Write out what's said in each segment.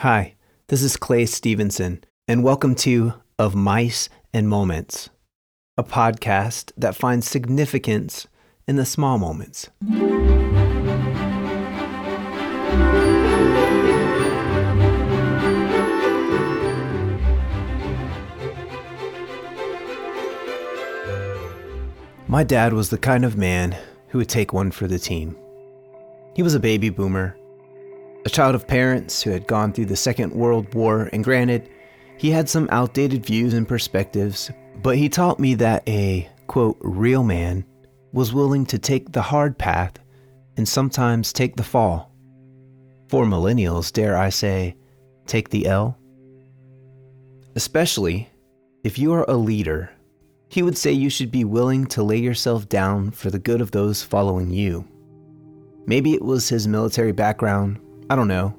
Hi, this is Clay Stevenson, and welcome to Of Mice and Moments, a podcast that finds significance in the small moments. My dad was the kind of man who would take one for the team. He was a baby boomer a child of parents who had gone through the Second World War, and granted, he had some outdated views and perspectives, but he taught me that a, quote, real man was willing to take the hard path and sometimes take the fall. For millennials, dare I say, take the L? Especially if you are a leader, he would say you should be willing to lay yourself down for the good of those following you. Maybe it was his military background I don't know.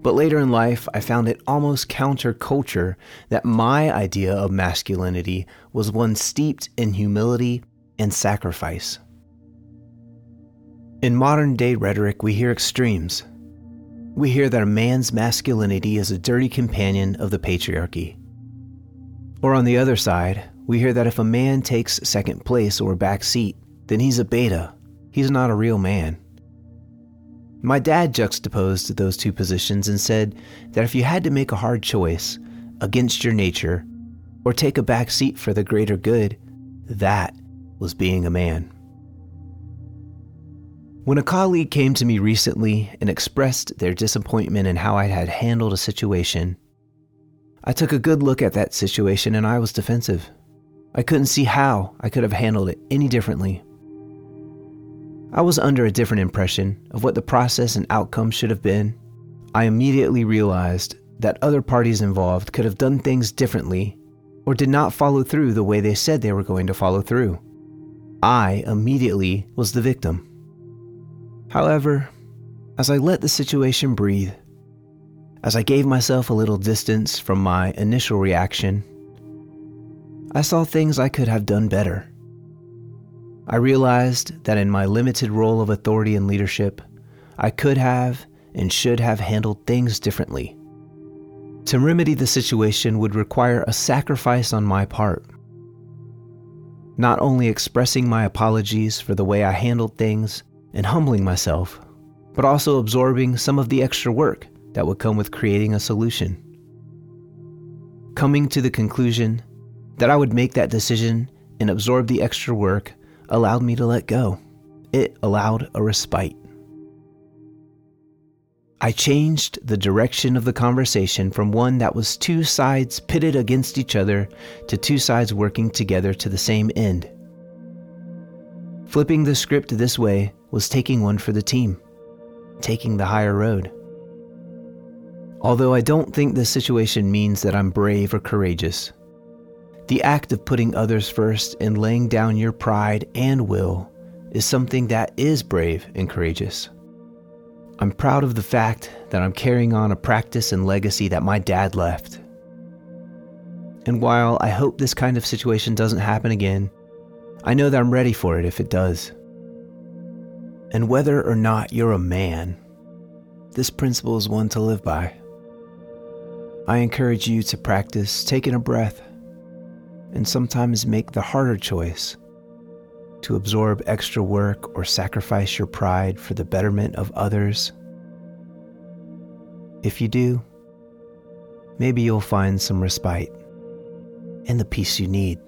But later in life, I found it almost counterculture that my idea of masculinity was one steeped in humility and sacrifice. In modern day rhetoric, we hear extremes. We hear that a man's masculinity is a dirty companion of the patriarchy. Or on the other side, we hear that if a man takes second place or back seat, then he's a beta. He's not a real man. My dad juxtaposed those two positions and said that if you had to make a hard choice against your nature or take a back seat for the greater good, that was being a man. When a colleague came to me recently and expressed their disappointment in how I had handled a situation, I took a good look at that situation and I was defensive. I couldn't see how I could have handled it any differently. I was under a different impression of what the process and outcome should have been. I immediately realized that other parties involved could have done things differently or did not follow through the way they said they were going to follow through. I immediately was the victim. However, as I let the situation breathe, as I gave myself a little distance from my initial reaction, I saw things I could have done better. I realized that in my limited role of authority and leadership, I could have and should have handled things differently. To remedy the situation would require a sacrifice on my part. Not only expressing my apologies for the way I handled things and humbling myself, but also absorbing some of the extra work that would come with creating a solution. Coming to the conclusion that I would make that decision and absorb the extra work allowed me to let go. It allowed a respite. I changed the direction of the conversation from one that was two sides pitted against each other to two sides working together to the same end. Flipping the script this way was taking one for the team, taking the higher road. Although I don't think this situation means that I'm brave or courageous, the act of putting others first and laying down your pride and will is something that is brave and courageous. I'm proud of the fact that I'm carrying on a practice and legacy that my dad left. And while I hope this kind of situation doesn't happen again, I know that I'm ready for it if it does. And whether or not you're a man, this principle is one to live by. I encourage you to practice taking a breath and sometimes make the harder choice to absorb extra work or sacrifice your pride for the betterment of others. If you do, maybe you'll find some respite and the peace you need.